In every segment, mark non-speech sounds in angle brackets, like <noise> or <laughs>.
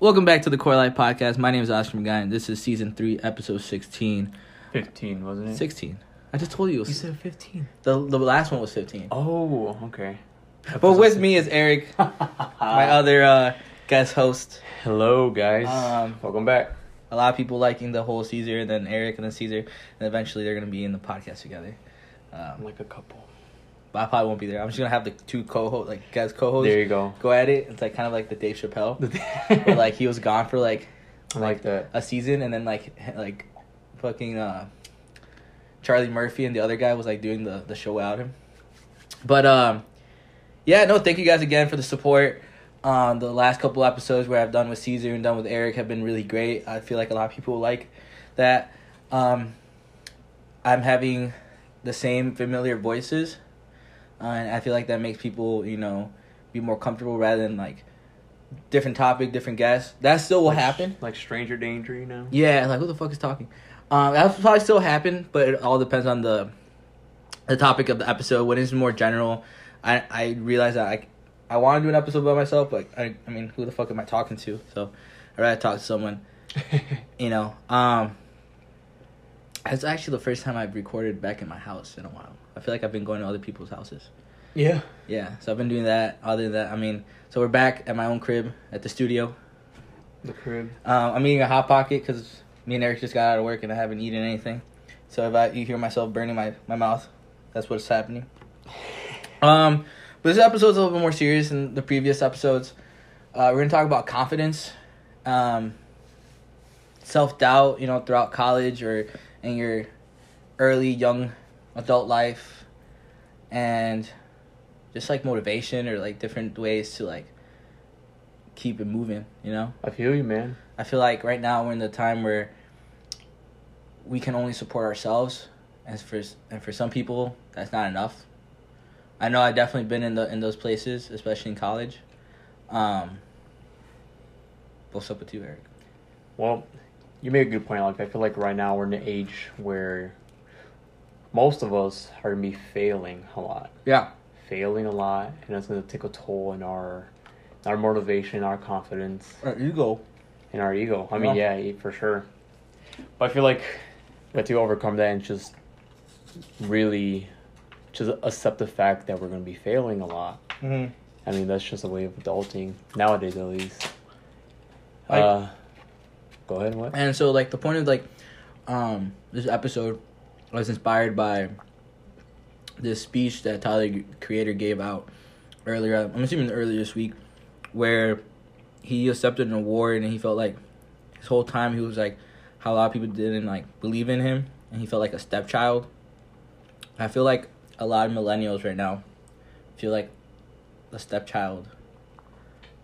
Welcome back to the Quarter Life Podcast. My name is Oscar McGuire, and this is season three, episode 16. 15, wasn't it? 16. I just told you. It was, You said 15. the, the last one was 15. Oh, okay. but with me is Eric, <laughs> my other uh, guest host. Hello, guys. Um, Welcome back. A lot of people liking the whole Caesar, and then Eric, and then Caesar, and eventually they're going to be in the podcast together. Um, like a couple. I probably won't be there. I'm just going to have the two co-host, like guys co hosts, There you go. go at it. It's like kind of like the Dave Chappelle, where <laughs> like he was gone for like I like that. a season and then like like fucking uh Charlie Murphy and the other guy was like doing the the show without him. But um yeah, no, thank you guys again for the support. Um the last couple episodes where I've done with Caesar and done with Eric have been really great. I feel like a lot of people like that. Um I'm having the same familiar voices. Uh, and I feel like that makes people, you know, be more comfortable rather than like different topic, different guests. That still will Like- happen. Like Stranger Danger, you know? Yeah, like who the fuck is talking? Um, that'll probably still happen, but it all depends on the the topic of the episode. When it's more general, I I realize that I I want to do an episode by myself, but I I mean, who the fuck am I talking to? So I'd rather talk to someone, <laughs> you know. Um, it's actually the first time I've recorded back in my house in a while. I feel like I've been going to other people's houses. yeah. Yeah, so I've been doing that. Other than that, I mean, so we're back at my own crib at the studio. The crib. Um, I'm eating a hot pocket because me and Eric just got out of work and I haven't eaten anything. So if I you hear myself burning my, my mouth, that's what's happening. Um, but this episode's a little bit more serious than the previous episodes. Uh, we're gonna talk about confidence, um, self doubt. You know, throughout college or in your early young adult life, and just like motivation or like different ways to like keep it moving. You know. I feel you, man. I feel like right now we're in the time where we can only support ourselves, and for and for some people that's not enough. I know I've definitely been in the in those places, especially in college. Um, what's up with you, Eric? Well, you made a good point. Like, I feel like right now we're in an age where most of us are going to be failing a lot. Yeah, Failing a lot, and it's going to take a toll in our our motivation, our confidence. our ego, in our ego. I mean, yeah, yeah, for sure. But I feel like we have to overcome that and just really just accept the fact that we're going to be failing a lot. Mm-hmm. I mean, that's just a way of adulting nowadays, at least. Like- uh, go ahead. What? And so, like, the point of like, um, this episode was inspired by this speech that Tyler Creator gave out earlier. I'm assuming earlier this week, where he accepted an award and he felt like his whole time he was like how a lot of people didn't like believe in him and he felt like a stepchild. I feel like a lot of millennials right now feel like the stepchild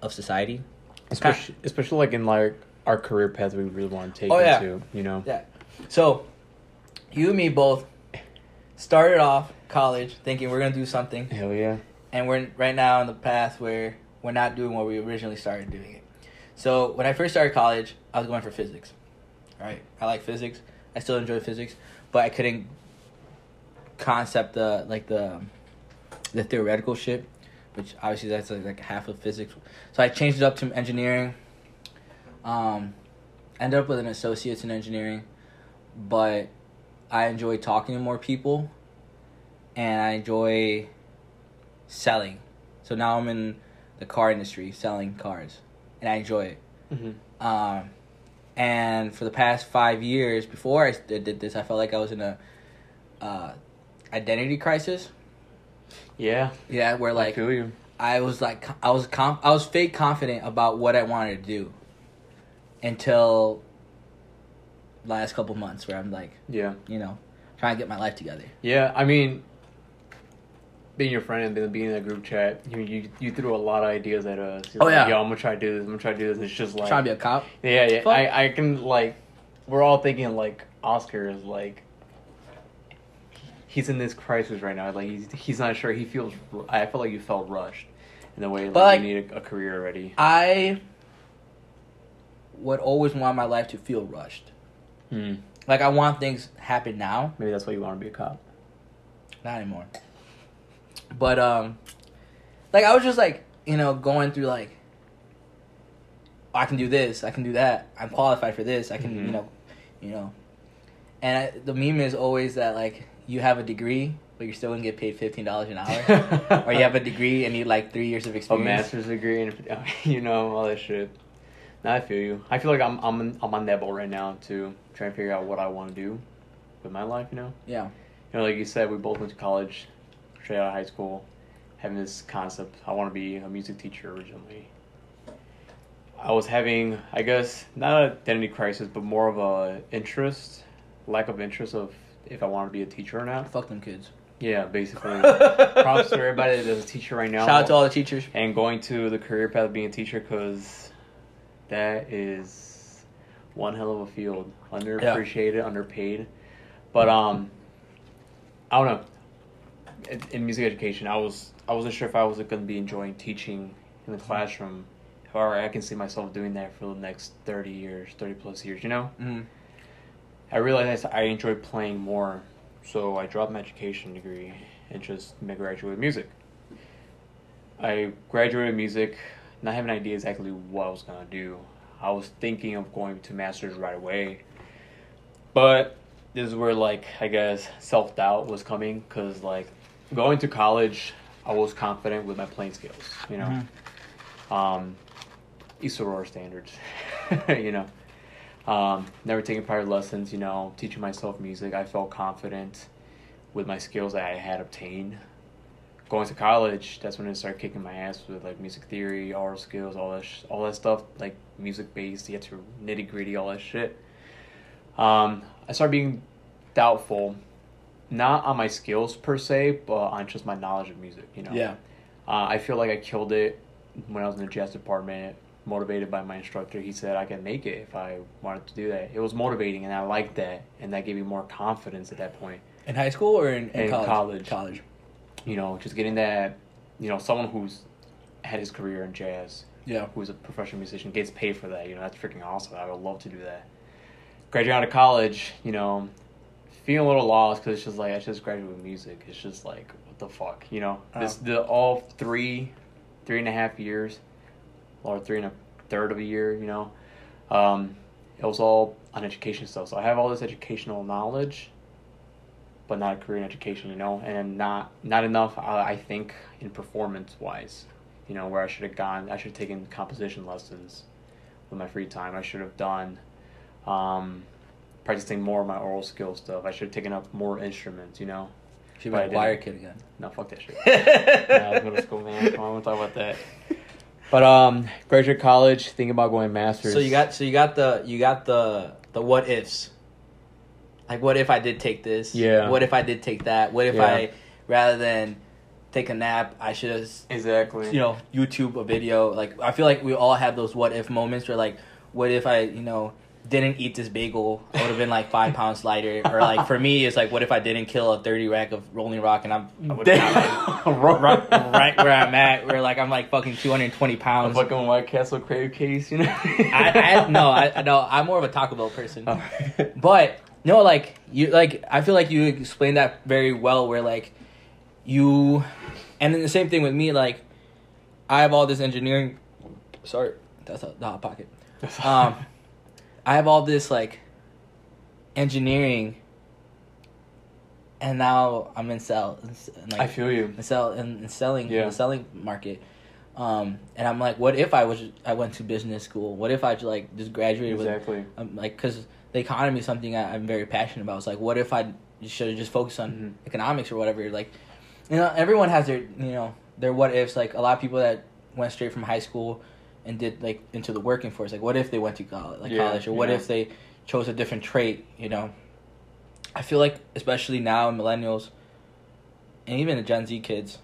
of society. Especially, especially like in like our career paths we really want to take Oh, yeah. into, you know. Yeah. So, you and me both started off college thinking we're gonna do something, Hell yeah. and we're right now in the path where we're not doing what we originally started doing it. So when I first started college, I was going for physics. Right. I like physics. I still enjoy physics, but I couldn't concept the like the the theoretical shit, which obviously that's like, like half of physics. So I changed it up to engineering. Um, ended up with an associate's in engineering, but I enjoy talking to more people, and I enjoy selling. So now I'm in the car industry selling cars, and I enjoy it. Mm-hmm. Um, and for the past five years before I did, this, I felt like I was in a uh, identity crisis. Yeah. Yeah, where I like you. I was like I was com- I was fake confident about what I wanted to do until last couple months where I'm like, Yeah. you know, trying to get my life together. Yeah, I mean, being your friend and being in that group chat, you you, you threw a lot of ideas at us. You're Oh, like, yeah. Yo, I'm gonna try to do this. I'm gonna try to do this. And it's just like, trying to be a cop. yeah, yeah. Fuck. I I can like, we're all thinking like Oscar is like, he's in this crisis right now. Like he's he's not sure. He feels. I feel like you felt rushed in the way like, But, like- you need a, a career already. I would always want my life to feel rushed. Hmm. Like I want things happen now, Maybe that's why you want to be a cop. not anymore. But um, like I was just like you know going through like oh, I can do this, I can do that, I'm qualified for this, I can, Mhm. you know, you know. And I, the meme is always that like you have a degree, but you're still gonna get paid fifteen dollars an hour, <laughs> or you have a degree and need like three years of experience, a master's degree and <laughs> you know all that shit. I feel you. I feel like I'm I'm I'm on that boat right now to try and figure out what I want to do with my life. You know, Yeah, you know, like you said, we both went to college, straight out of high school, having this concept. I want to be a music teacher originally. I was having, I guess, not an identity crisis, but more of a interest, lack of interest of if I want to be a teacher or not. fuck them kids. Yeah, basically. <laughs> Props to everybody that's a teacher right now. Shout out to all the teachers. and going to the career path of being a teacher because that is one hell of a field. Underappreciated underpaid. But um i don't know. In, in music education i was i wasn't sure if i was going to be enjoying teaching in the classroom or i can see myself doing that for the next 30 years 30 plus years you know? Hmm I realized I enjoyed playing more, so I dropped my education degree and just graduated music. I graduated music, not having an idea exactly what I was gonna do. I was thinking of going to masters right away, but this is where like I guess self doubt was coming because like going to college, I was confident with my playing skills, you know, um, East Aurora standards, <laughs> you know. Um, never taking private lessons, you know, teaching myself music. I felt confident with my skills that I had obtained. Going to college, that's when I started kicking my ass with like music theory, aural skills, all that, sh- all that stuff, like music based. You had to nitty gritty, all that shit. Um, I started being doubtful, not on my skills per se, but on just my knowledge of music. You know. Yeah. Uh, I feel like I killed it when I was in the jazz department, motivated by my instructor. He said I could make it if I wanted to do that. It was motivating, and I liked that, and that gave me more confidence at that point. In high school or in, in, In college? college. College. You know, just getting that, you know, someone who's had his career in jazz, Yeah. who's a professional musician, gets paid for that. You know, that's freaking awesome. I would love to do that. Graduating out of college, you know, feeling a little lost because it's just like I just graduated with music. It's just like what the fuck, you know? This Oh. the all three, three and a half years, or three and a third of a year, you know. Um, it was all on education stuff. So I have all this educational knowledge, but not a career in education, you know, and not not enough. I, I think in performance wise, you know, where I should have gone. I should have taken composition lessons with my free time. I should have done um, practicing more of my aural skill stuff. I should have taken up more instruments, you know. Should be a choir didn't. kid again. No, fuck that shit. <laughs> I was middle school, man. Come on, we'll talk about that. But um, graduate college, thinking about going masters. So you got so you got the you got the the what ifs. Like what if I did take this? Yeah. What if I did take that? What if Yeah. I rather than take a nap, I should have exactly. you know YouTube a video. Like I feel like we all have those what if moments where like what if I you know didn't eat this bagel, I would have been like five pounds lighter. Or like for me, it's like what if I didn't kill a thirty rack of Rolling Rock and I'm Damn. <laughs> right, right where I'm at, where like I'm like fucking two hundred and twenty A pounds. fucking White Castle crave case, you know. I, I no, I no, I'm more of a Taco Bell person. Oh. But no, like you, like I feel like you explained that very well. Where like you, and then the same thing with me. Like I have all this engineering. Sorry, that's a, the hot pocket. Um, I have all this like engineering, and now I'm in sell. Like, I feel you. and sell and, selling Yeah. the selling market. Um, and I'm like, what if I was I went to business school? What if I like just graduated with Exactly. um, like because the economy is something I, I'm very passionate about. It's like, what if I should have just focused on Mhm. economics or whatever? Like, you know, everyone has their you know their what ifs. Like a lot of people that went straight from high school and did like into the working force. Like, what if they went to college, like Yeah, college, or what yeah. if they chose a different trait? You know, I feel like especially now millennials and even the Gen Z kids,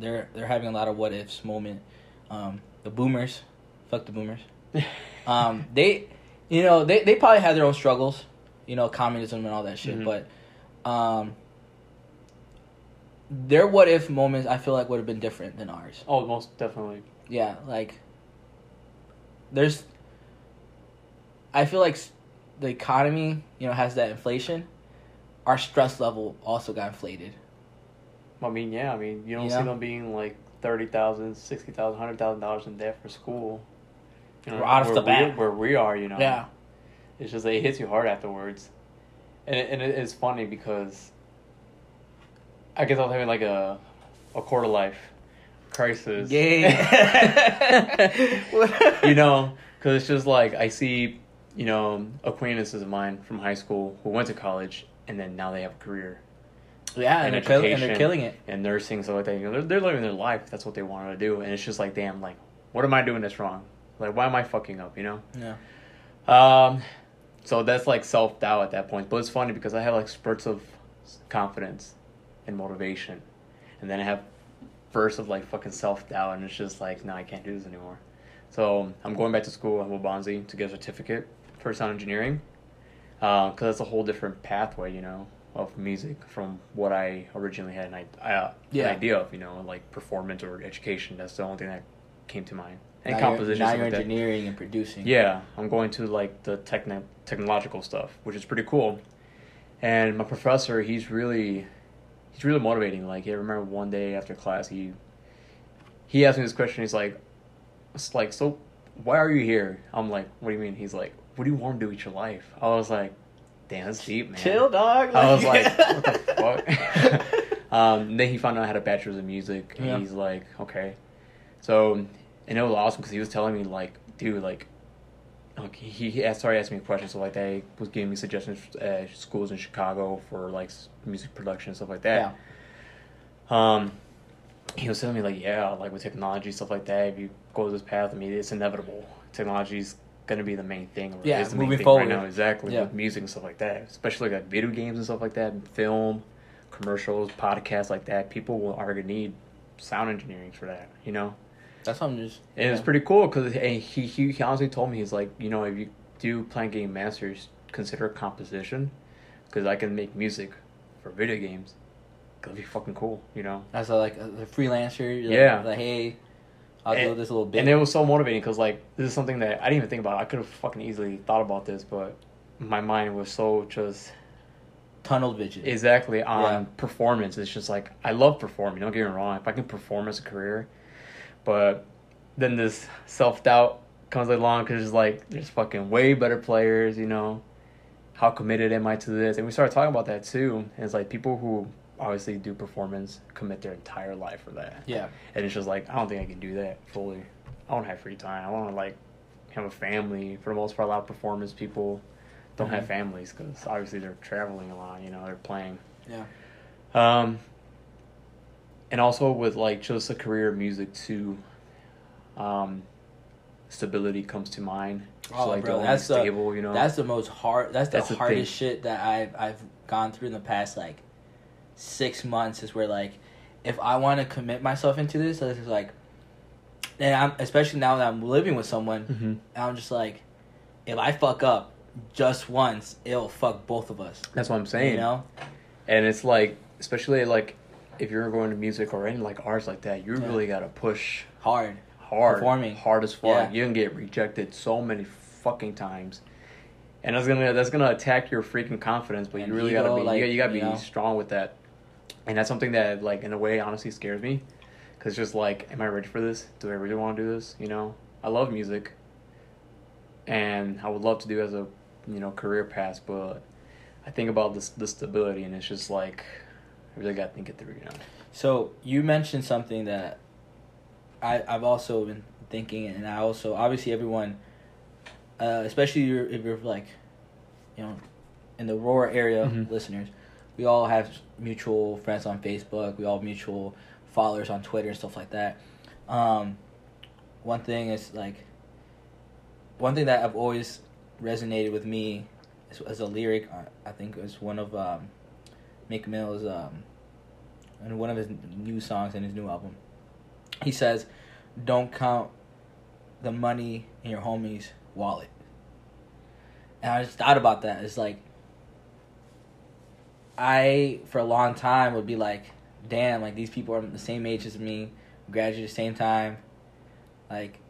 they're they're having a lot of what ifs moment. Um, the boomers, fuck the boomers. <laughs> Um, they, you know, they, they probably had their own struggles, you know, communism and all that shit. Mhm. But, um, their what if moments I feel like would have been different than ours. oh, most definitely. Yeah, like there's. I feel like the economy, you know, has that inflation. Our stress level also got inflated. I mean, yeah. I mean, you don't You see know? them being like thirty thousand, sixty thousand, hundred thousand dollars in debt for school. You know, Right off where the we- bat. where we are, you know. Yeah. It's just like, it hits you hard afterwards, and it, and it, it's funny because I guess I was having like a a quarter life crisis. Yeah. <laughs> <laughs> you know, because it's just like I see, you know, acquaintances of mine from high school who went to college and then now they have a career yeah, in and they're, kill- and they're killing it. and nursing stuff like that. You know, they're, they're living their life. That's what they wanted to do, and it's just like, damn, like, what am I doing this wrong? Like, why am I fucking up? You know. Yeah. Um, so that's like self doubt at that point. But it's funny because I have like spurts of confidence and motivation, and then I have bursts of like fucking self doubt, and it's just like, no, I can't do this anymore. So I'm going back to school at Waubonsee to get a certificate for sound engineering, because that's a whole different pathway, you know, of music from what I originally had an, uh, Yeah. an idea of, you know, like performance or education. That's the only thing that came to mind. And now composition. Now you're like that. engineering and producing. Yeah, I'm going to like the techno- technological stuff, which is pretty cool. And my professor, he's really, he's really motivating. Like, I remember one day after class, he, he asked me this question. He's like, it's like, so why are you here? I'm like, what do you mean? He's like, what do you want to do with your life? I was like, damn, that's deep, man. Chill, dog. I was like, what the <laughs> fuck? <laughs> um, then he found out I had a bachelor's in music, and Yeah. he's like, okay. So, and it was awesome because he was telling me, like, dude, like, like he, he asked, started asking me questions, so like, they was giving me suggestions at schools in Chicago for like music production and stuff like that. Yeah. Um, he was telling me like, yeah, like with technology stuff like that, if you go this path, I mean, it's inevitable. Technology's gonna be the main thing. or Yeah, main moving thing forward. right now, exactly Yeah. with music and stuff like that, especially like video games and stuff like that, film, commercials, podcasts like that. People will are gonna need sound engineering for that, you know. That's what I'm just. And it's pretty cool because he, he he honestly told me he's like you know if you do plan game masters consider composition because I can make music for video games. That'd be fucking cool, you know. As a like a, a freelancer. you're Yeah. Like, hey, I'll And- do this little bit. And it was so motivating because like this is something that I didn't even think about. I could have fucking easily thought about this, but my mind was so just tunnel vision. exactly on Yeah. performance. It's just like I love performing. Don't get me wrong. If I can perform as a career, but then this self doubt comes along because it's like there's fucking way better players. You know, how committed am I to this? And we started talking about that too. And it's like people who obviously do performance commit their entire life for that. yeah. And it's just like I don't think I can do that fully. I don't have free time. I want to like have a family. For the most part, a lot of performance people don't have Mhm. families because obviously they're traveling a lot. You know, they're playing. Yeah. Um, and also with like just a career of music too, um, stability comes to mind. Oh, like bro, that's the- stable. you know, That's the most hard. That's the That's the hardest shit that I've I've gone through in the past like six months. Is where like if I want to commit myself into this, this is like, and I'm especially now that I'm living with someone, Mhm. I'm just like, if I fuck up just once, it'll fuck both of us. that's what I'm saying. You know? And it's like, especially like if you're going to music or any like arts like that, you Yeah. really gotta push Hard. hard, Performing. hard as fuck. Yeah. You can get rejected so many fucking times, and that's gonna that's gonna attack your freaking confidence. But And you really ego, gotta be like, you, gotta- you gotta you be know? strong with that, and that's something that like in a way honestly scares me, because just like, am I ready for this? Do I really want to do this? You know, I love music, and I would love to do it as a you know career path, but I think about this the stability, and it's just like I really gotta think it through. You know. So you mentioned something that I I've also been thinking, and I also obviously everyone, uh, especially you're, if you're like, you know, in the rural area Mhm. listeners, we all have mutual friends on Facebook. We all have mutual followers on Twitter and stuff like that. Um, one thing is like, one thing that I've always resonated with me as, as a lyric. I, I think is one of um, Meek Mill's um, in one of his new songs in his new album. He says, "Don't count the money in your homie's wallet." And I just thought about that. It's like I, for a long time, would be like, "Damn, like these people are the same age as me, graduated the same time." Like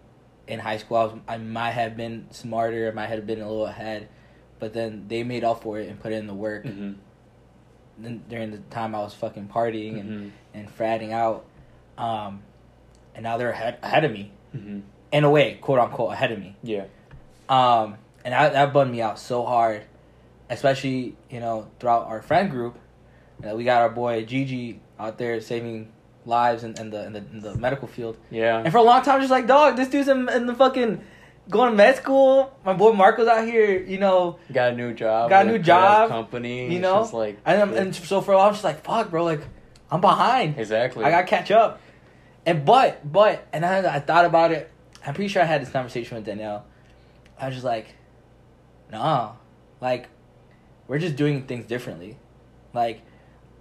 in high school, I was I might have been smarter, I might have been a little ahead, but then they made up for it and put in the work Mm-hmm. Then during the time I was fucking partying and, Mm-hmm. and fratting out, um, and now they're ahead, ahead of me. Mm-hmm. in a way, quote unquote, ahead of me. Yeah. Um, and that, that bummed me out so hard, especially you know throughout our friend group. You know, we got our boy Gigi out there saving lives in, in the in the in the medical field, Yeah. and for a long time, just like dog, this dude's in, in the fucking going to med school. My boy Marco's out here, you know, got a new job. Got a new job, Company. you know? just like and I'm, and so for a while, I'm just like fuck, bro, like I'm behind. exactly. I gotta catch up. And but but and I I thought about it. I'm pretty sure I had this conversation with Danielle. I was just like, nah, like we're just doing things differently. Like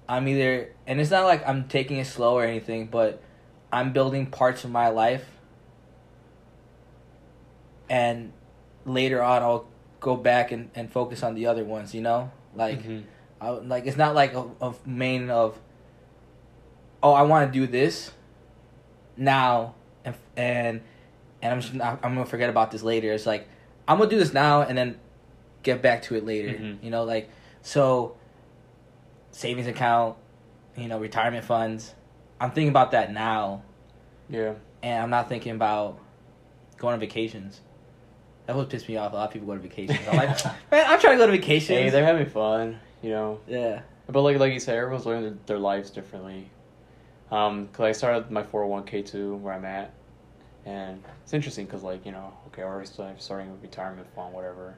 I'm either and it's not like I'm taking it slow or anything, but I'm building parts of my life and later on I'll go back and, and focus on the other ones, you know? Like Mhm. I, like it's not like a, a main of oh I want to do this now and and and I'm just not, I'm gonna forget about this later. It's like I'm gonna do this now and then get back to it later. Mhm. You know, like so savings account, you know, retirement funds. I'm thinking about that now, Yeah. and I'm not thinking about going on vacations. That would piss me off. A lot of people go to vacations. I'm <laughs> like, man, I'm trying to go to vacation. Hey, they're having fun. You know. yeah. But like like you said, everyone's living their, their lives differently. Um, cause I started my four hundred one k too, where I'm at, and it's interesting because like you know, okay, I already starting a retirement fund, whatever,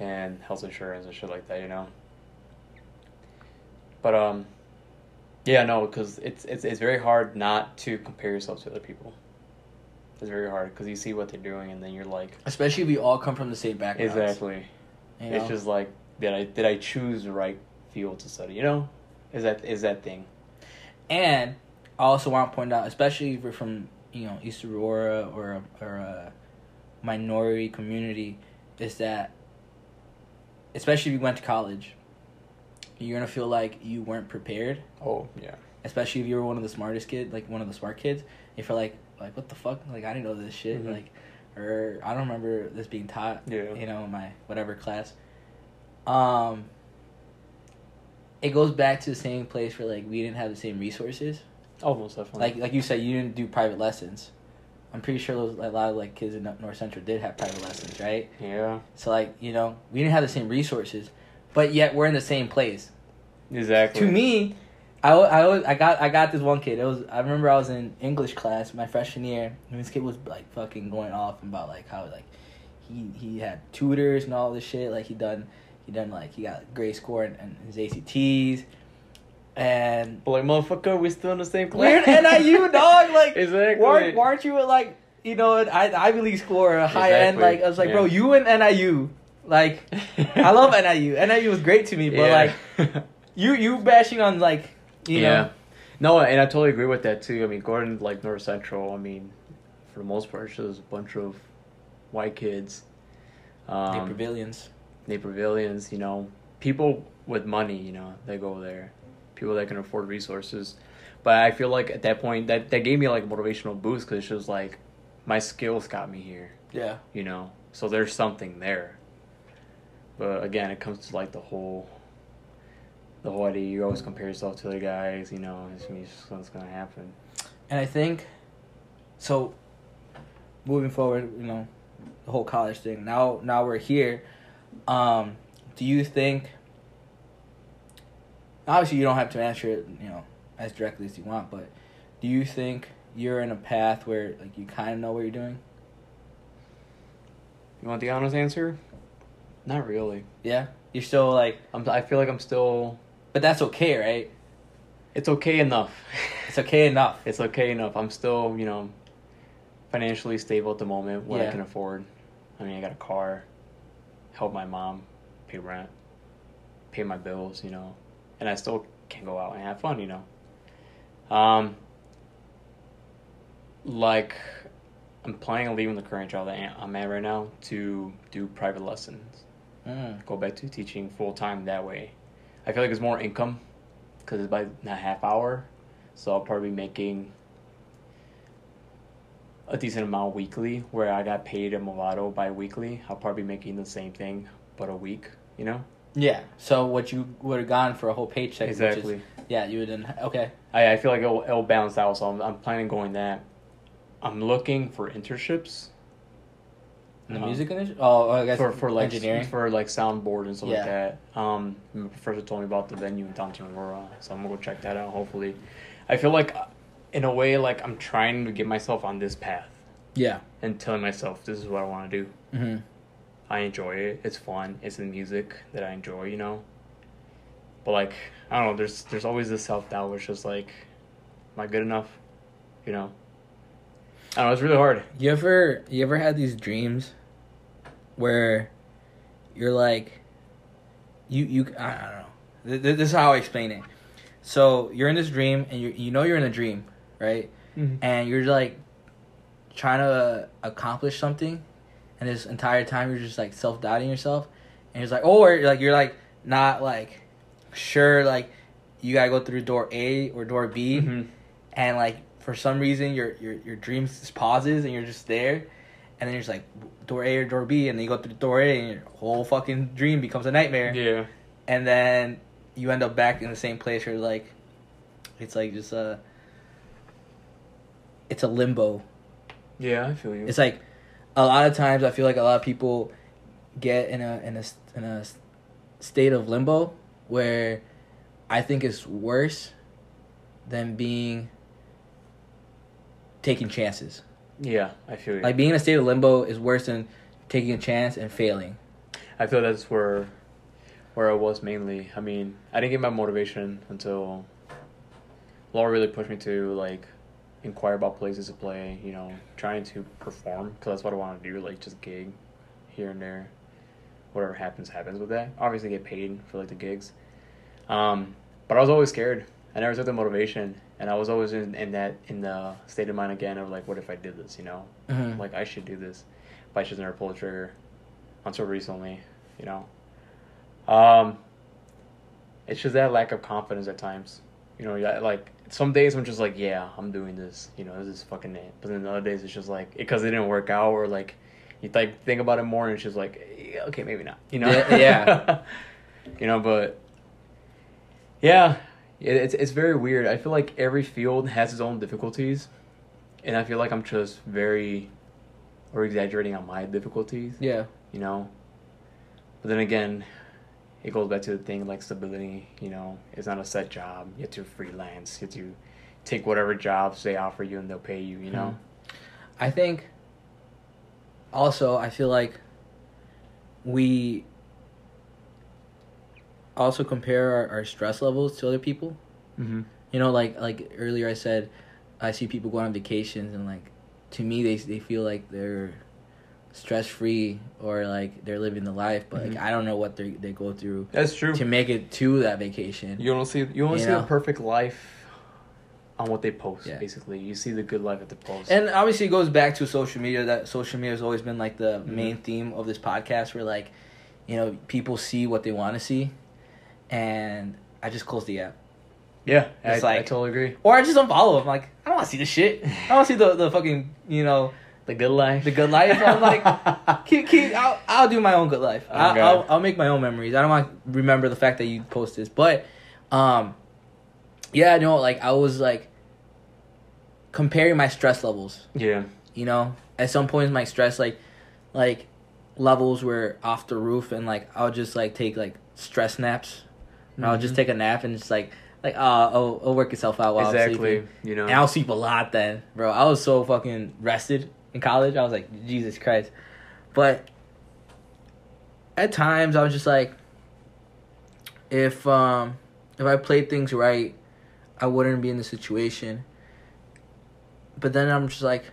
and health insurance and shit like that, you know. But um, yeah, no, because it's it's it's very hard not to compare yourself to other people. It's very hard because you see what they're doing, and then you're like, Especially if we all come from the same background. exactly. You know? It's just like did I did I choose the right field to study? You know, is that is that thing? And I also want to point out, especially if you're from you know East Aurora or or a minority community, is that especially if you went to college, you're gonna feel like you weren't prepared. Oh yeah, Especially if you were one of the smartest kid, like one of the smart kids, you feel like like what the fuck, like I didn't know this shit, Mhm. like or I don't remember this being taught. Yeah. You know, in my whatever class. Um. It goes back to the same place where like we didn't have the same resources. almost definitely. Like like you said, you didn't do private lessons. I'm pretty sure those, a lot of like kids in North Central did have private lessons, right? yeah, So like you know we didn't have the same resources, but yet we're in the same place. exactly. To me, I, I, I got I got this one kid. It was I remember I was in English class my freshman year, and this kid was like fucking going off about like how like he he had tutors and all this shit. Like he done he done like he got a great score and, in his ACTs, and but like motherfucker, we still in the same we're class. in NIU <laughs> dog. Like exactly. why, why aren't you at like you know an I- Ivy League score a high end? Like I was like, bro, you and NIU. Like I love NIU. NIU was great to me, but like like <laughs> you you bashing on like you yeah. know No, and I totally agree with that too. I mean, Gordon, like North Central, I mean, for the most part, it's just a bunch of white kids. Um, pavilions. Napervillians, you know, people with money, you know, they go there. People that can afford resources. But I feel like at that point, that, that gave me like a motivational boost because it's just like, my skills got me here, Yeah. you know? So there's something there. But again, it comes to like the whole, the idea. You always compare yourself to the guys, you know, it's, it's just what's going to happen. And I think so moving forward, you know, the whole college thing. Now now we're here. Um, do you think obviously you don't have to answer it, you know, as directly as you want, but do you think you're in a path where like you kind of know what you're doing? You want the honest answer? Not really. Yeah? You're still like I'm, I feel like I'm still, but that's okay, right? it's okay enough. <laughs> It's okay enough. it's okay enough. I'm still, you know, financially stable at the moment, what Yeah. I can afford. I mean, I got a car, help my mom, pay rent, pay my bills, you know, and I still can go out and have fun, you know. Um, like, I'm planning on leaving the current job that I'm at right now to do private lessons. Mm. Go back to teaching full time that way. I feel like it's more income because it's by a half hour, so I'll probably be making a decent amount weekly. Where I got paid a Movado bi-weekly, I'll probably be making the same thing but a week. You know Yeah. So what you would have gone for a whole paycheck which is- exactly. yeah, you would then okay. I, I feel like it'll, it'll balance out, so I'm, I'm planning going that. I'm looking for internships In the Uh-huh. music industry? Oh, I guess for for like engineering. for like soundboard and stuff like that. Um, my professor told me about the venue in downtown Aurora, so I'm gonna go check that out. Hopefully, I feel like, in a way, like I'm trying to get myself on this path yeah. and telling myself this is what I want to do. hmm I enjoy it. It's fun. It's the music that I enjoy, you know. But like, I don't know. There's there's always this self doubt, which is like, am I good enough? You know. I don't know. It's really hard. You ever you ever had these dreams where you're like you you I, don't know. Th- th- This is how I explain it. So you're in this dream and you you know you're in a dream, right? And you're like trying to accomplish something, and this entire time you're just like self doubting yourself, and you're like, oh, or like you're like not like sure like you gotta go through door A or door B Mhm. and like for some reason your your your dream just pauses and you're just there and then you're just like door A or door B and then you go through door A and your whole fucking dream becomes a nightmare Yeah. and then you end up back in the same place where like it's like just a it's a limbo Yeah, I feel you. it's like a lot of times I feel like a lot of people get in a in a in a state of limbo where I think it's worse than being taking chances. yeah, I feel you. Like being in a state of limbo is worse than taking a chance and failing. I feel that's where where I was mainly. I mean, I didn't get my motivation until Laura really pushed me to like inquire about places to play. You know, trying to perform because that's what I want to do. Like just gig here and there. Whatever happens, happens with that. Obviously, get paid for like the gigs. Um, but I was always scared. I never took the motivation, and I was always in, in that in the state of mind again of like, what if I did this? You know, Mhm. like I should do this, but I should never pull the trigger until recently, you know. Um, it's just that lack of confidence at times, you know. yeah, Like some days I'm just like, yeah, I'm doing this, you know, this is fucking it. But then the other days it's just like because it didn't work out, or like you like think about it more, and it's just like, yeah, okay, maybe not, you know. Yeah, yeah. <laughs> you know, but yeah, it, it's it's very weird. I feel like every field has its own difficulties, and I feel like I'm just very or exaggerating on my difficulties, Yeah. you know. But then again, it goes back to the thing like stability. You know, it's not a set job. You have to freelance. You have to take whatever jobs they offer you, and they'll pay you. You know. Hmm. I think also I feel like we also compare our, our stress levels to other people. Mm-hmm. You know, like like earlier I said, I see people go on vacations and like to me they they feel like they're stress free or like they're living the life, but Mhm. like I don't know what they they go through That's true. to make it to that vacation. You don't see you only see know? a perfect life on what they post. Yeah. Basically, you see the good life at the post. And obviously, it goes back to social media. That social media has always been like the Mhm. main theme of this podcast, where like, you know, people see what they want to see, and I just close the app, yeah, I, It's I like- totally agree. or I just unfollow them. Like, I don't want to see this shit. I don't want to see the the fucking you know The good life. the good life. I'm like, <laughs> keep keep. I'll I'll do my own good life. I'll, I'll I'll make my own memories. I don't want to remember the fact that you post this, but, um, yeah, no, like I was like comparing my stress levels yeah. you know at some points my stress like like levels were off the roof and like i'll just like take like stress naps and i'll just Mhm. take a nap and just like like uh it'll, it'll work itself out while i'm sleeping. You know. and i'll sleep a lot then bro. I was so fucking rested in college i was like jesus christ. But at times i was just like if um if i played things right i wouldn't be in the situation. But then i'm just like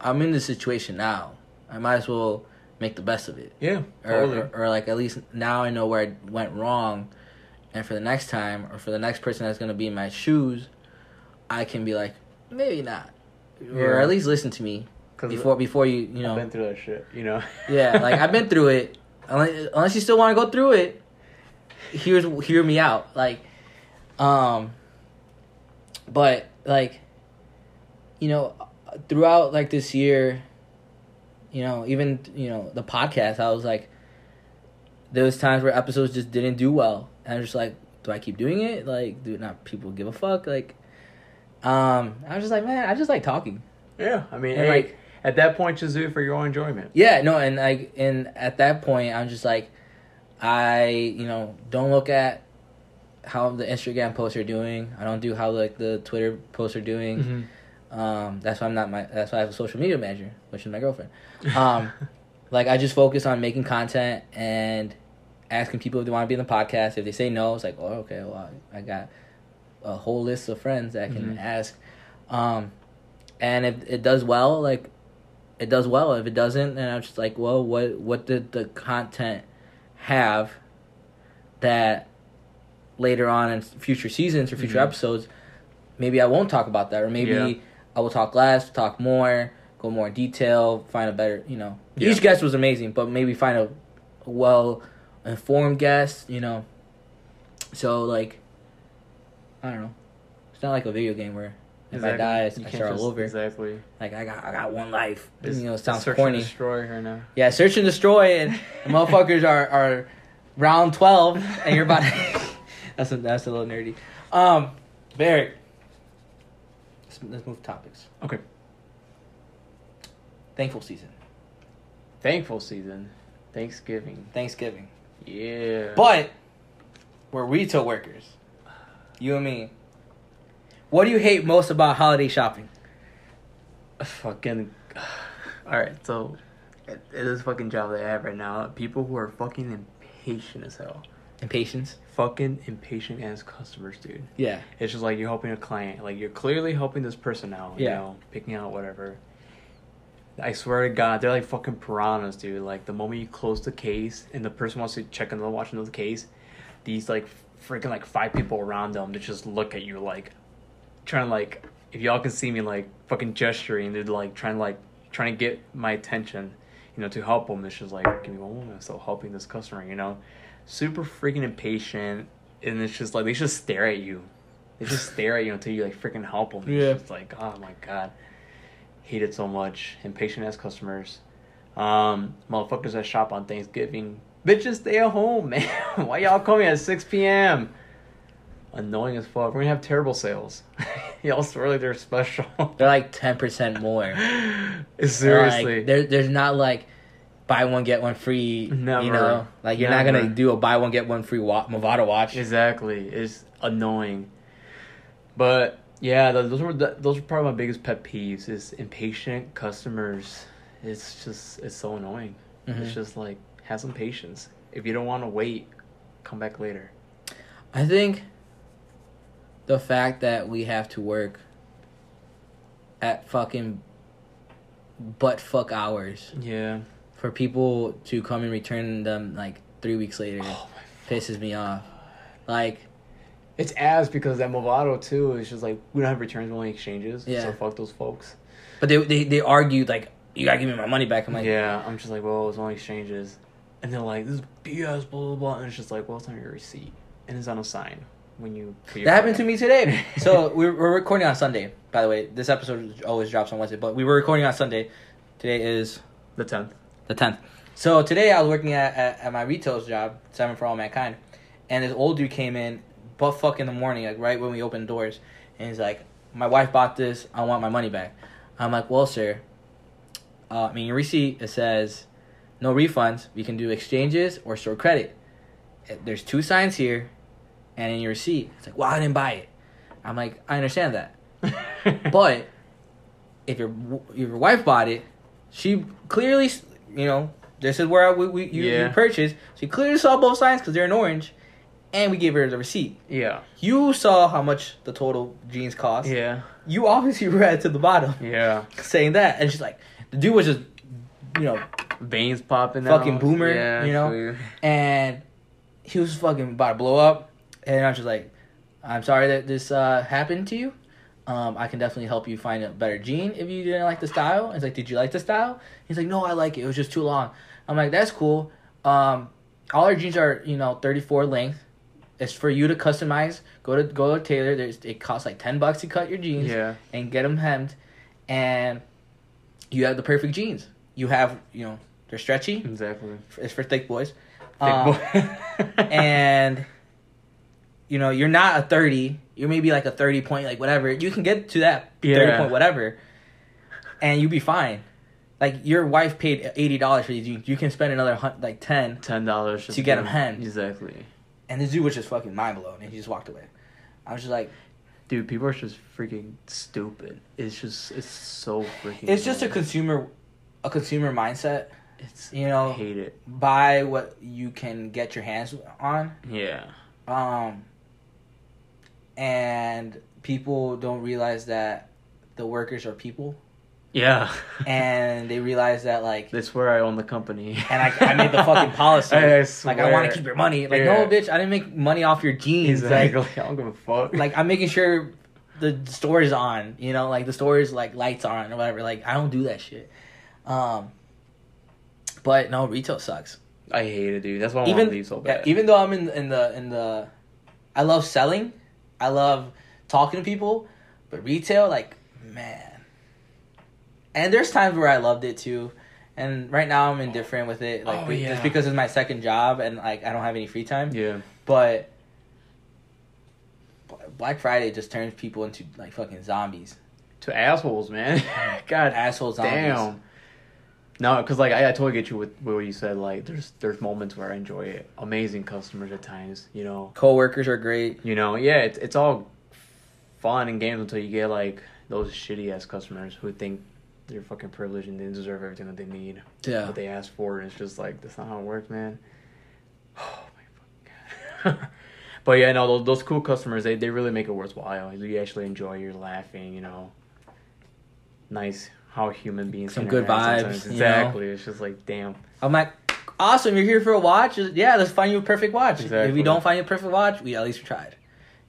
i'm in this situation now. I might as well make the best of it. Yeah. or, or, or like at least now i know where i went wrong and for the next time or for the next person that's going to be in my shoes i can be like maybe not or at least listen to me before before you you know I've been through that shit. You know. <laughs> yeah, like I've been through it. Unless, unless you still want to go through it, here's hear me out. Like, um, but like, you know, throughout like this year, you know, even you know the podcast, I was like, there was times where episodes just didn't do well, I'm just like, do I keep doing it? Like, do not people give a fuck? Like, um, I was just like, man, I just like talking. Yeah, I mean, And, hey, like- at that point, just do it for your own enjoyment. Yeah, no, and like, and at that point, I'm just like, I, you know, don't look at how the Instagram posts are doing. I don't do how like the Twitter posts are doing. Mm-hmm. Um, that's why I'm not my. That's why I have a social media manager, which is my girlfriend. Um, <laughs> like I just focus on making content and asking people if they want to be in the podcast. If they say no, it's like, oh, okay, well, I, I got a whole list of friends that can Mhm. ask. Um, and if it does well, like it does well. If it doesn't, then I'm just like, well, what what did the content have that later on in future seasons or future Mhm. episodes, maybe I won't talk about that, or maybe Yeah. I will talk less, talk more, go more in detail, find a better, you know. Yeah. Each guest was amazing, but maybe find a well informed guest, you know. So like, I don't know. It's not like a video game where if I die, I, start all over. Exactly. Like I got, I got one life. It's you know, it sounds search corny. And destroy her now. Yeah, search and destroy, and the <laughs> motherfuckers are are round twelve, and you're about. To, <laughs> that's a, that's a little nerdy. Um, Barrett. Let's, let's move topics. Okay. Thankful season, Thankful season, Thanksgiving. Thanksgiving, Yeah. but we're retail workers. You and me. What do you hate most about holiday shopping? fucking. <sighs> All right, so it, it is fucking job that I have right now. People who are fucking impatient as hell. Impatience. Fucking impatient as customers, dude. Yeah. It's just like you're helping a client. Like you're clearly helping this person out. You Yeah. know, picking out whatever. I swear to God, they're like fucking piranhas, dude. Like the moment you close the case and the person wants to check another watch another case, these like freaking like five people around them that just look at you like trying to like if y'all can see me like fucking gesturing, they're like trying to like trying to get my attention, you know, to help them. It's just like give me one moment, I'm still helping this customer, you know, super freaking impatient, and it's just like they just stare at you. They just stare at you until you like freaking help them. Yeah. It's just like oh my god, hate it so much. Impatient as customers, um, motherfuckers that shop on Thanksgiving. Bitches, stay at home, <laughs> man. Why y'all coming at six p.m.? Annoying as fuck. We're gonna have terrible sales. <laughs> y'all swear like they're special. They're like ten percent more. <laughs> Seriously. Like, there, there's not like buy one get one free. Never. You know, like you're not gonna do a buy one get one free wa- Movado watch. Exactly. It's annoying. But yeah, those were th- those are probably my biggest pet peeves. Is impatient customers. It's just it's so annoying. Mhm. It's just like have some patience. If you don't want to wait, come back later. I think the fact that we have to work at fucking butt fuck hours Yeah. for people to come and return them like three weeks later Oh pisses me off. Like, It's as because that Movado too is just like we don't have returns, we only exchanges. Yeah. So fuck those folks. but they they they argued like you gotta give me my money back. I'm like, yeah, I'm just like, well, it's only exchanges, and they're like, this is BS, blah blah blah, and it's just like, well, it's on your receipt, and it's on a sign when you. put your That happened to me today. <laughs> So we're, we're recording on Sunday. By the way, this episode always drops on Wednesday, but we were recording on Sunday. Today is the tenth. the tenth. So today I was working at, at, at my retail's job, Seven for All Mankind, and this old dude came in, butt fuck in the morning, like right when we opened doors, and he's like, "My wife bought this. I want my money back." I'm like, "Well, sir, uh, I mean your receipt it says no refunds. We can do exchanges or store credit. Uh, There's two signs here, and in your receipt, it's like, well, I didn't buy it. I'm like, I understand that, <laughs> but if your if your wife bought it, she clearly, you know, this is where we, we you, Yeah. you purchased. She clearly saw both signs because they're in orange, and we gave her the receipt. yeah, You saw how much the total jeans cost. yeah, You obviously <laughs> read to the bottom yeah. saying that, and she's like, the dude was just, you know, Veins popping. Fucking out. boomer, Yeah, you know? and he was fucking about to blow up, and I was just like, I'm sorry that this uh, happened to you. Um, I can definitely help you find a better jean if you didn't like the style. It's like, did you like the style? He's like, no, I like it. It was just too long. I'm like, that's cool. Um, all our jeans are you know 34 length. It's for you to customize. Go to go to tailor. There's it costs like 10 bucks to cut your jeans Yeah, and get them hemmed, and you have the perfect jeans. You have you know they're stretchy. exactly. It's for thick boys. Thick Um, boy. <laughs> <laughs> and you know you're not a 30 you're maybe like a 30 point like whatever you can get to that 30 point whatever and you'd be fine. Like your wife paid eighty dollars for these. You, you can spend another like ten, Ten dollars To get them hemmed. Exactly. And the dude was just fucking mind blown, and he just walked away. I was just like, Dude, people are just freaking stupid. It's just it's so freaking. it's just a consumer, a consumer mindset. It's you know- I hate it. Buy what you can get your hands on. Yeah. Um, and people don't realize that the workers are people, Yeah. and they realize that like, That's where I own the company. and I, I made the fucking policy. <laughs> I, like I want to keep your money. Like Yeah. no, bitch, I didn't make money off your jeans. Exactly. Like, <laughs> I don't give a fuck. like I'm making sure the store is on. You know, like the store is like lights on or whatever. Like I don't do that shit. Um, but no, retail sucks. I hate it, dude. That's why I want to leave so yeah, bad. even though I'm in in the in the, I love selling, I love talking to people, but retail, like man. And there's times where I loved it too, and right now I'm indifferent with it, like Oh, yeah. just because it's my second job and like I don't have any free time. yeah. But Black Friday just turns people into like fucking zombies, To assholes, man. <laughs> God asshole zombies. damn. No, because like I, I totally get you with what you said. Like there's there's moments where I enjoy it. Amazing customers at times, you know. Coworkers are great. You know, yeah, it's it's all fun and games until you get like those shitty ass customers who think they're fucking privileged and they deserve everything that they need. Yeah. What they ask for, and it's just like that's not how it works, man. <sighs> Oh my fucking god. <laughs> but yeah, no, those, those cool customers, they they really make it worthwhile. You actually enjoy. You're laughing, you know. Nice how human beings Some good vibes, sometimes. you know? Exactly. It's just like damn. I'm like, awesome, you're here for a watch. Yeah, let's find you a perfect watch. If we don't find you a perfect watch, we at least tried.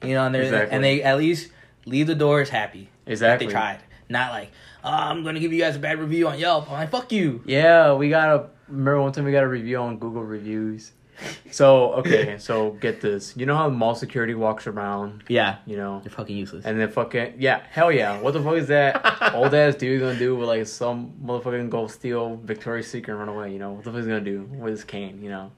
You know, and they Exactly. and they at least leave the doors happy. Exactly. They tried. Not like, oh, I'm gonna give you guys a bad review on Yelp. I'm like, fuck you. Yeah, we got a remember one time we got a review on Google reviews. So okay, <laughs> so get this. You know how mall security walks around, Yeah, you know, you're fucking useless. and then fucking yeah, hell yeah. What the fuck is that <laughs> old ass dude gonna do with like some motherfucking gold steal Victoria's Secret and run away? You know what the fuck is he gonna do with his cane? You know.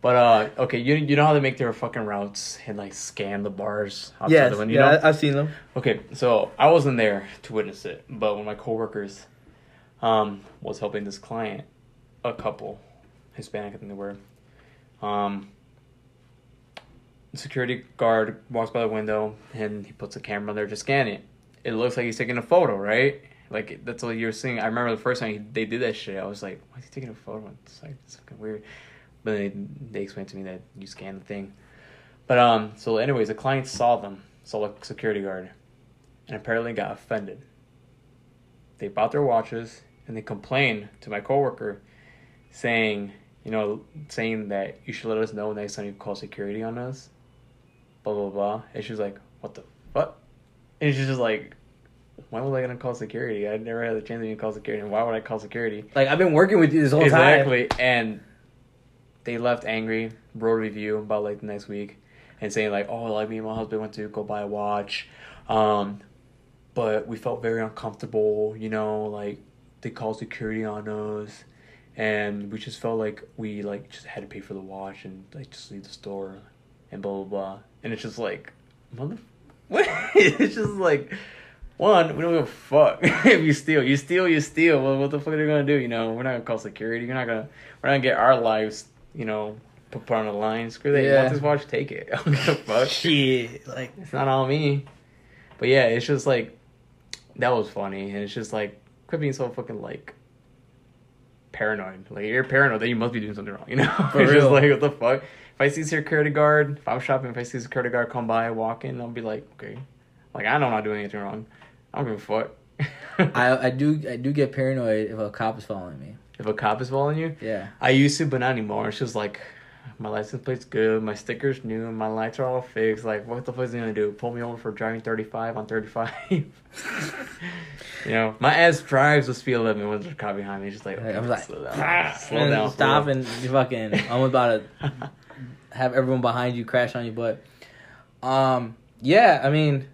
But uh, okay, you you know how they make their fucking routes and like scan the bars outside yes, the window. You yeah, know? I've seen them. Okay, so I wasn't there to witness it, but one of my coworkers um, was helping this client, a couple, Hispanic, I think they were. Um, security guard walks by the window and he puts a camera there to scan it. It looks like he's taking a photo, right? Like that's what you're seeing. I remember the first time he, they did that shit. I was like, "Why is he taking a photo?" It's like it's fucking weird. But they, they explained to me that you scan the thing. But um, so anyways, the client saw them, saw a security guard, and apparently got offended. They bought their watches and they complained to my coworker, saying, you know, saying that you should let us know next time you call security on us. Blah blah blah. And she was like, "What the what?" And she's just like, "Why was I gonna call security? I never had the chance to even call security. And why would I call security?" Like I've been working with you this whole time. exactly. And they left angry, wrote a review about like the next week, and saying like, "Oh, like me and my husband went to go buy a watch, um, but we felt very uncomfortable. You know, like they called security on us, and we just felt like we like just had to pay for the watch and like just leave the store, and blah blah blah. And it's just like, mother, what? <laughs> it's just like." One, we don't give a fuck <laughs> if you steal. You steal, you steal. Well, what the fuck are they gonna do? You know, we're not gonna call security. You're not gonna. We're not gonna get our lives. You know, put, put on the line. Screw that. You Yeah. want this watch? Take it. <laughs> I don't give a fuck. Shit, like It's not all me. But yeah, it's just like that was funny, and it's just like quit being so fucking like paranoid. Like you're paranoid that you must be doing something wrong. You know, For <laughs> it's just like what the fuck. If I see security guard, if I'm shopping, if I see security guard come by, walk in, I'll be like, okay, like I know I'm not doing anything wrong. I don't give a fuck. <laughs> I I do I do get paranoid if a cop is following me. If a cop is following you, Yeah. I used to, but not anymore. It's just like my license plate's good, my sticker's new, my lights are all fixed. Like, what the fuck is he gonna do? Pull me over for driving 35 on 35? <laughs> you know, my ass drives with speed limit when there's a cop behind me. Just like, I was like, slow down, "Ah," <laughs> slow and down, stop, slow and you fucking. I'm about to <laughs> have everyone behind you crash on you, but um, yeah. I mean,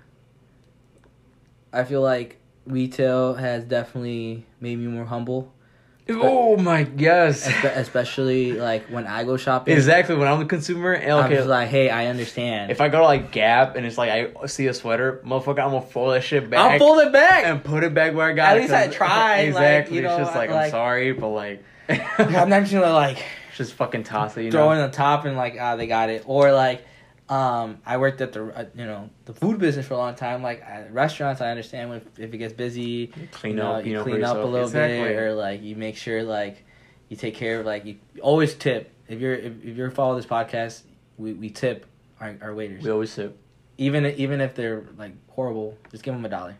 I feel like retail has definitely made me more humble. Oh my yes. Espe- especially like when I go shopping. Exactly when I'm the consumer. I'm Okay, just like, hey, I understand. if I go to like Gap and it's like I see a sweater, motherfucker, I'm gonna fold that shit back. I'll fold it back. and put it back where I got it. At it. least I tried, like, Exactly. you know, it's just like, like- I'm sorry, but like, I'm not just gonna like <laughs> just fucking toss it. You throw it know. in the top and like ah they got it or like um I worked at the uh, you know the food business for a long time like at restaurants I understand when if it gets busy clean you know, up, you, you know, clean up a little exactly. bit or like you make sure like you take care of like you always tip. If you're if, if you're follow this podcast we, we tip our, our waiters. We always tip, even even if they're like horrible just give them a dollar.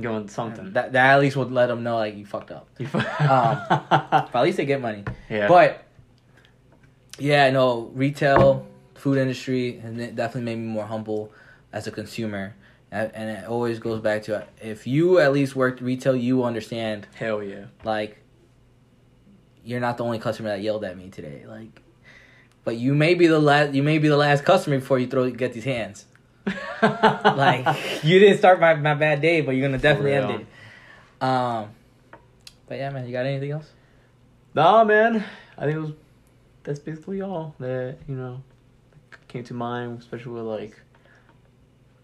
Going something. that that at least would let them know like you fucked up. You um, but at least they get money. <laughs> Yeah. But yeah, no, retail, food industry, and it definitely made me more humble as a consumer. And it always goes back to if you at least worked retail, you understand hell yeah. like you're not the only customer that yelled at me today. Like, but you may be the last. You may be the last customer before you throw get these hands. <laughs> Like you didn't start my, my bad day, but you're gonna definitely end it. Um, but yeah, man, you got anything else? Nah, man. I think it was. That's basically all that you know came to mind, especially with like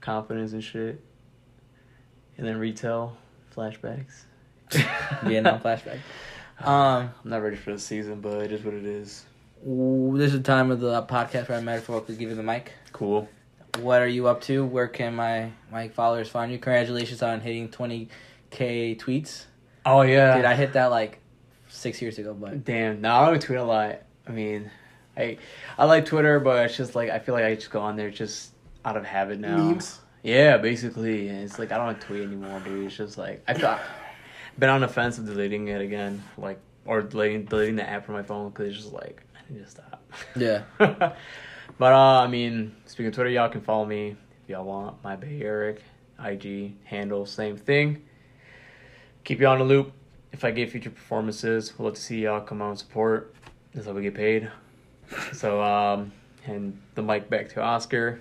confidence and shit. And then retail flashbacks. <laughs> Yeah, Vietnam flashback. <laughs> Um. I'm not ready for the season, but it is what it is. Ooh, This is the time of the podcast where I metaphorically give you the mic. Cool. What are you up to? Where can my my followers find you? Congratulations on hitting 20k tweets. Oh yeah. Dude, I hit that like six years ago, but Damn. No, I don't tweet a lot. I mean, I I like Twitter, but it's just like I feel like I just go on there just out of habit now. Memes? Yeah, basically. It's like I don't tweet anymore, dude. It's just like I feel been on the fence of deleting it again, like or deleting deleting the app from my phone because it's just like I need to stop. yeah. <laughs> but uh, I mean, speaking of Twitter, y'all can follow me if y'all want. My Bae Eric, IG handle, same thing. Keep you on the loop. If I get future performances, we'll let to see y'all come out and support. That's how we get paid. So um, and the mic back to Oscar.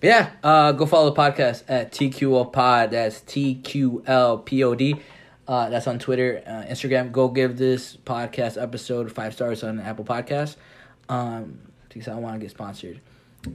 Yeah, uh, go follow the podcast at TQL Pod. That's T Q L P O D. Uh, that's on Twitter, uh, Instagram. Go give this podcast episode five stars on Apple Podcasts. Um, because I want to get sponsored.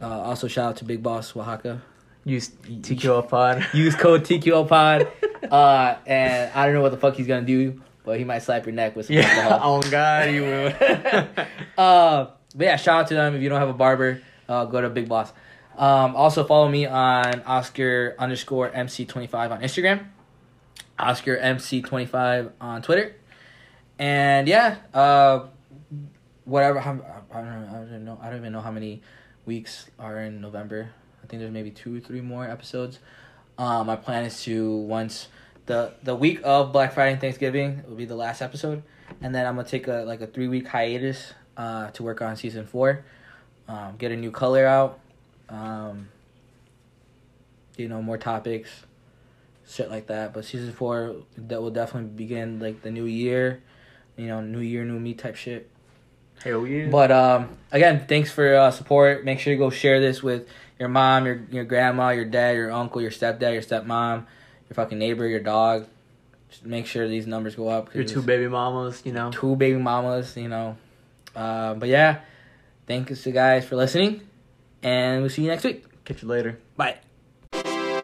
Uh, also, shout out to Big Boss Oaxaca. Use TQL Pod. Use code TQL Pod. <laughs> Uh, and I don't know what the fuck he's gonna do, but he might slap your neck with some Yeah, alcohol. <laughs> oh God, he will. <laughs> uh, but yeah, shout out to them. If you don't have a barber, uh, go to Big Boss. Um, also follow me on Oscar underscore MC twenty five on Instagram, Oscar MC twenty five on Twitter, and yeah, uh, whatever. I don't, know, I don't even know. I don't even know how many weeks are in November. I think there's maybe two, three more episodes. Um, my plan is to once the the week of Black Friday and Thanksgiving will be the last episode, and then I'm gonna take a like a three week hiatus uh, to work on season four, um, get a new color out, um, you know more topics, shit like that. But season four that will definitely begin like the new year, you know, new year, new me type shit. Hell yeah. But um, again, thanks for uh, support. Make sure you go share this with your mom, your your grandma, your dad, your uncle, your stepdad, your stepmom, your fucking neighbor, your dog. Just make sure these numbers go up. Your two baby mamas, you know. two baby mamas, you know. Uh, but yeah, thanks to guys for listening, and we'll see you next week. Catch you later. Bye.